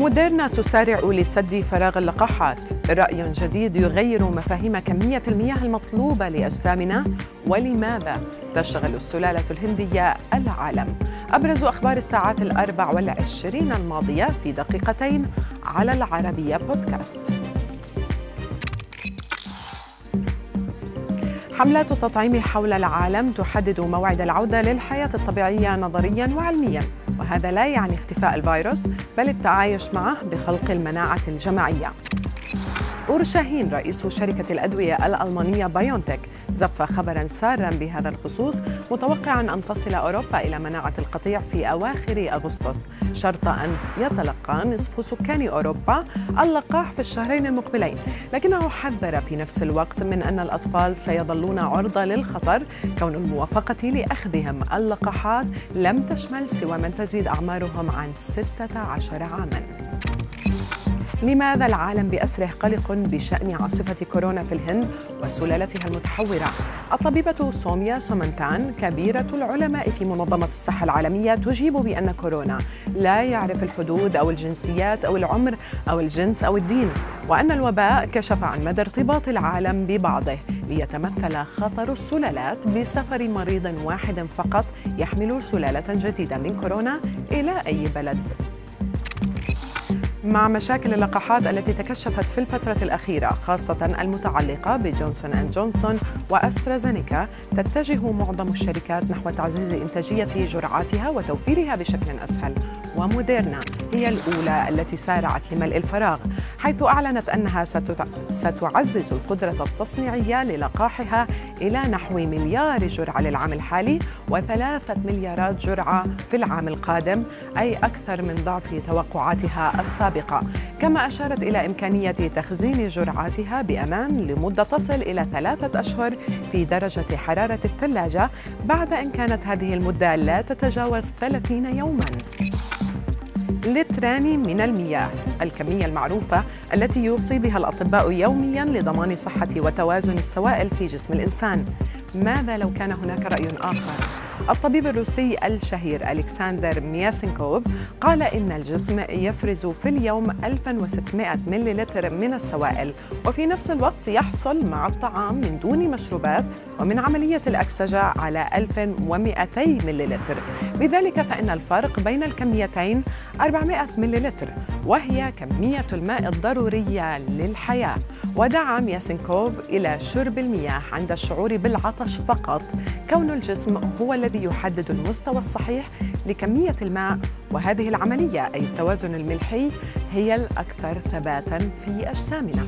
موديرنا تسارع لسد فراغ اللقاحات. رأي جديد يغير مفاهيم كمية المياه المطلوبة لأجسامنا. ولماذا تشغل السلالة الهندية العالم؟ أبرز أخبار الساعات الأربع والعشرين الماضية في دقيقتين على العربية بودكاست. حملات التطعيم حول العالم تحدد موعد العودة للحياة الطبيعية نظريا وعلميا. وهذا لا يعني اختفاء الفيروس بل التعايش معه بخلق المناعة الجماعية. أور شاهين رئيس شركة الأدوية الألمانية بايونتك زف خبرا سارا بهذا الخصوص متوقعا أن تصل أوروبا إلى مناعة القطيع في أواخر أغسطس شرط أن يتلقى نصف سكان أوروبا اللقاح في الشهرين المقبلين. لكنه حذر في نفس الوقت من أن الأطفال سيظلون عرضة للخطر كون الموافقة لأخذهم اللقاحات لم تشمل سوى من تزيد أعمارهم عن 16 عاماً. لماذا العالم بأسره قلق بشأن عاصفة كورونا في الهند وسلالتها المتحورة؟ الطبيبة سوميا سومنتان كبيرة العلماء في منظمة الصحة العالمية تجيب بأن كورونا لا يعرف الحدود أو الجنسيات أو العمر أو الجنس أو الدين وأن الوباء كشف عن مدى ارتباط العالم ببعضه ليتمثل خطر السلالات بسفر مريض واحد فقط يحمل سلالة جديدة من كورونا إلى أي بلد مع مشاكل اللقاحات التي تكشفت في الفترة الأخيرة خاصة المتعلقة بجونسون أند جونسون وأسترازينيكا. تتجه معظم الشركات نحو تعزيز إنتاجية جرعاتها وتوفيرها بشكل أسهل وموديرنا هي الأولى التي سارعت لملء الفراغ حيث أعلنت أنها ستعزز القدرة التصنيعية للقاحها إلى نحو مليار جرعة للعام الحالي وثلاثة مليارات جرعة في العام القادم أي أكثر من ضعف توقعاتها السابقة. كما أشارت إلى إمكانية تخزين جرعاتها بأمان لمدة تصل إلى ثلاثة أشهر في درجة حرارة الثلاجة بعد أن كانت هذه المدة لا تتجاوز 30 يوماً. لتران من المياه الكمية المعروفة التي يوصي بها الأطباء يوميا لضمان صحة وتوازن السوائل في جسم الإنسان ماذا لو كان هناك رأي آخر؟ الطبيب الروسي الشهير ألكسندر مياسينكوف قال إن الجسم يفرز في اليوم 1600 مليلتر من السوائل وفي نفس الوقت يحصل مع الطعام من دون مشروبات ومن عملية الأكسجة على 1200 مليلتر. بذلك فإن الفرق بين الكميتين 400 مليلتر وهي كمية الماء الضرورية للحياة. ودعا مياسينكوف إلى شرب المياه عند الشعور بالعطش فقط كون الجسم هو الذي يحدد المستوى الصحيح لكمية الماء وهذه العملية أي التوازن الملحي هي الأكثر ثباتا في أجسامنا.